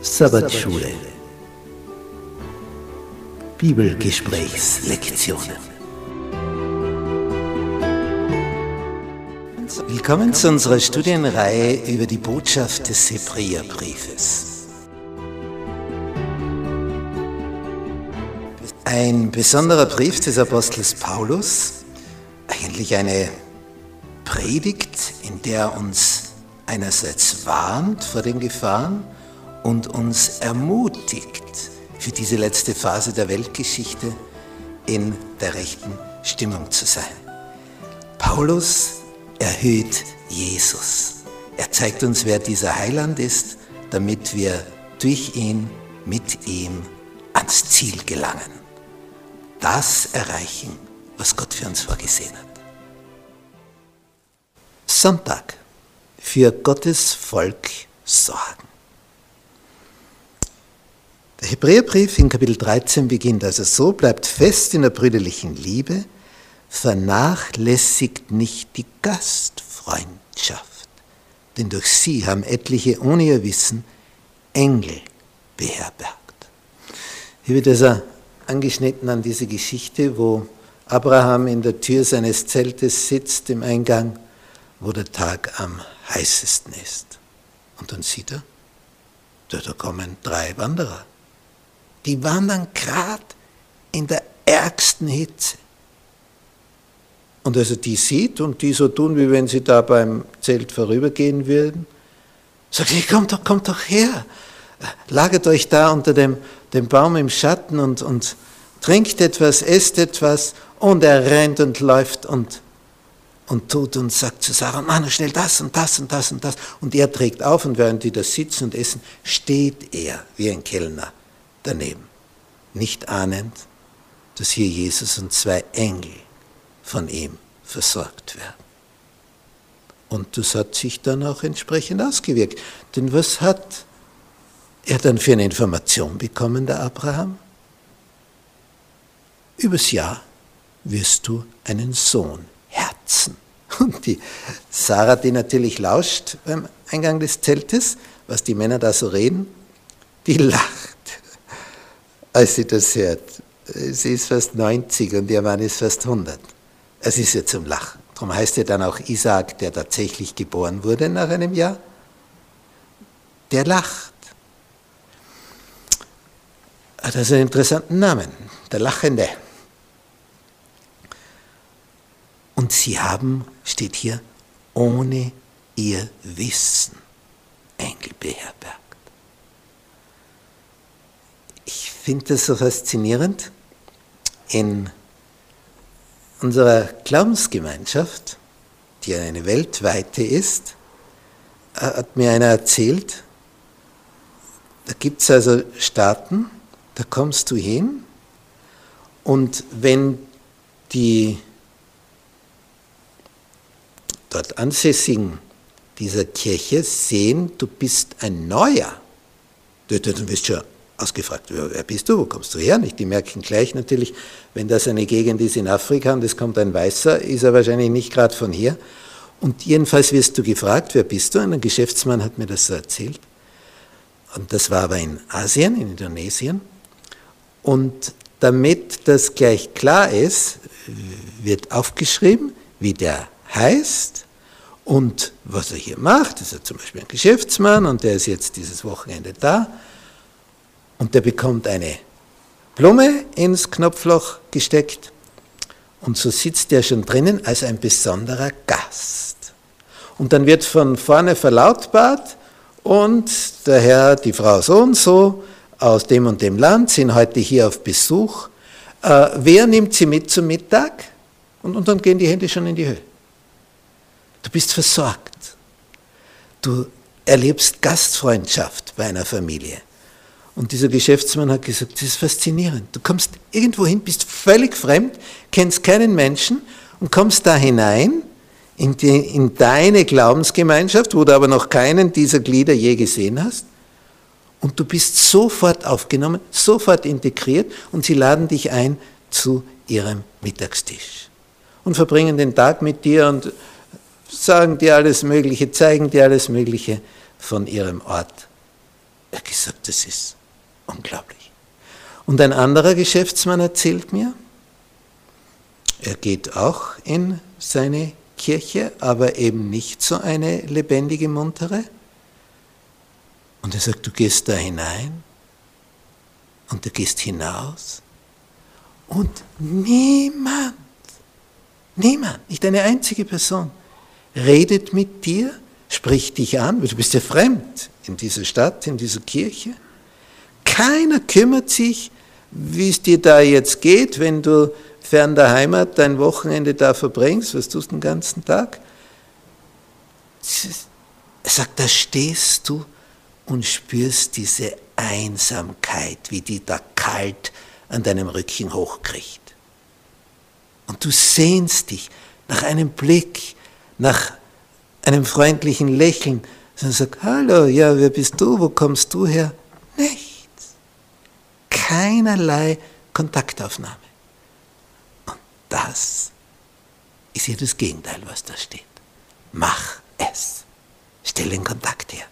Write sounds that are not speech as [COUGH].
Sabbatschule. Bibelgesprächslektionen. Willkommen zu unserer Studienreihe über die Botschaft des Hebräerbriefes. Ein besonderer Brief des Apostels Paulus, eigentlich eine Predigt, in der er uns einerseits warnt vor den Gefahren, und uns ermutigt, für diese letzte Phase der Weltgeschichte in der rechten Stimmung zu sein. Paulus erhöht Jesus. Er zeigt uns, wer dieser Heiland ist, damit wir durch ihn, mit ihm ans Ziel gelangen. Das erreichen, was Gott für uns vorgesehen hat. Sonntag. Für Gottes Volk sorgen. Hebräerbrief in Kapitel 13 beginnt also so, bleibt fest in der brüderlichen Liebe, vernachlässigt nicht die Gastfreundschaft, denn durch sie haben etliche ohne ihr Wissen Engel beherbergt. Hier wird also angeschnitten an diese Geschichte, wo Abraham in der Tür seines Zeltes sitzt im Eingang, wo der Tag am heißesten ist. Und dann sieht er, da kommen drei Wanderer die waren dann gerade in der ärgsten Hitze. Und als er die sieht und die so tun, wie wenn sie da beim Zelt vorübergehen würden, sagt er, kommt doch, kommt doch her, lagert euch da unter dem, dem Baum im Schatten und, und trinkt etwas, esst etwas und er rennt und läuft und, und tut und sagt zu Sarah, Mann, schnell das und das und das und das. Und er trägt auf und während die da sitzen und essen, steht er wie ein Kellner daneben, nicht ahnend, dass hier Jesus und zwei Engel von ihm versorgt werden. Und das hat sich dann auch entsprechend ausgewirkt. Denn was hat er dann für eine Information bekommen, der Abraham? Übers Jahr wirst du einen Sohn herzen. [LAUGHS] Und die Sarah, die natürlich lauscht beim Eingang des Zeltes, was die Männer da so reden, die lacht als sie das hört. Sie ist fast 90 und ihr Mann ist fast 100. Es ist ja zum Lachen. Darum heißt er dann auch Isaac, der tatsächlich geboren wurde nach einem Jahr. Der lacht. Hat also einen interessanten Namen, der Lachende. Und sie haben, steht hier, ohne ihr Wissen Engel beherbergt. Finde das so faszinierend. In unserer Glaubensgemeinschaft, die eine weltweite ist, äh, hat mir einer erzählt, da gibt es also Staaten, da kommst du hin und wenn die dort Ansässigen dieser Kirche sehen, du bist ein Neuer, dann wirst du ja ausgefragt, wer bist du, wo kommst du her? Nicht? Die merken gleich natürlich, wenn das eine Gegend ist in Afrika und es kommt ein Weißer, ist er wahrscheinlich nicht gerade von hier. Und jedenfalls wirst du gefragt, wer bist du? Und ein Geschäftsmann hat mir das so erzählt. Und das war aber in Asien, in Indonesien. Und damit das gleich klar ist, wird aufgeschrieben, wie der heißt und was er hier macht. Das ist zum Beispiel ein Geschäftsmann und der ist jetzt dieses Wochenende da und der bekommt eine Blume ins Knopfloch gesteckt und so sitzt er schon drinnen als ein besonderer Gast. Und dann wird von vorne verlautbart und der Herr, die Frau so und so aus dem und dem Land sind heute hier auf Besuch. Äh, wer nimmt sie mit zum Mittag? Und, und dann gehen die Hände schon in die Höhe. Du bist versorgt. Du erlebst Gastfreundschaft bei einer Familie. Und dieser Geschäftsmann hat gesagt, das ist faszinierend. Du kommst irgendwo hin, bist völlig fremd, kennst keinen Menschen und kommst da hinein in, die, in deine Glaubensgemeinschaft, wo du aber noch keinen dieser Glieder je gesehen hast. Und du bist sofort aufgenommen, sofort integriert und sie laden dich ein zu ihrem Mittagstisch und verbringen den Tag mit dir und sagen dir alles Mögliche, zeigen dir alles Mögliche von ihrem Ort Er hat gesagt, das ist unglaublich. Und ein anderer Geschäftsmann erzählt mir, er geht auch in seine Kirche, aber eben nicht so eine lebendige, muntere. Und er sagt, du gehst da hinein und du gehst hinaus und niemand, niemand, nicht eine einzige Person redet mit dir, spricht dich an, weil du bist ja fremd in dieser Stadt, in dieser Kirche. Keiner kümmert sich, wie es dir da jetzt geht, wenn du fern der Heimat dein Wochenende da verbringst, was tust du den ganzen Tag? Er sagt, da stehst du und spürst diese Einsamkeit, wie die da kalt an deinem Rücken hochkriegt. Und du sehnst dich nach einem Blick, nach einem freundlichen Lächeln, sondern sagt, hallo, ja, wer bist du, wo kommst du her? Keinerlei Kontaktaufnahme. Und das ist ja das Gegenteil, was da steht. Mach es. Stell den Kontakt her.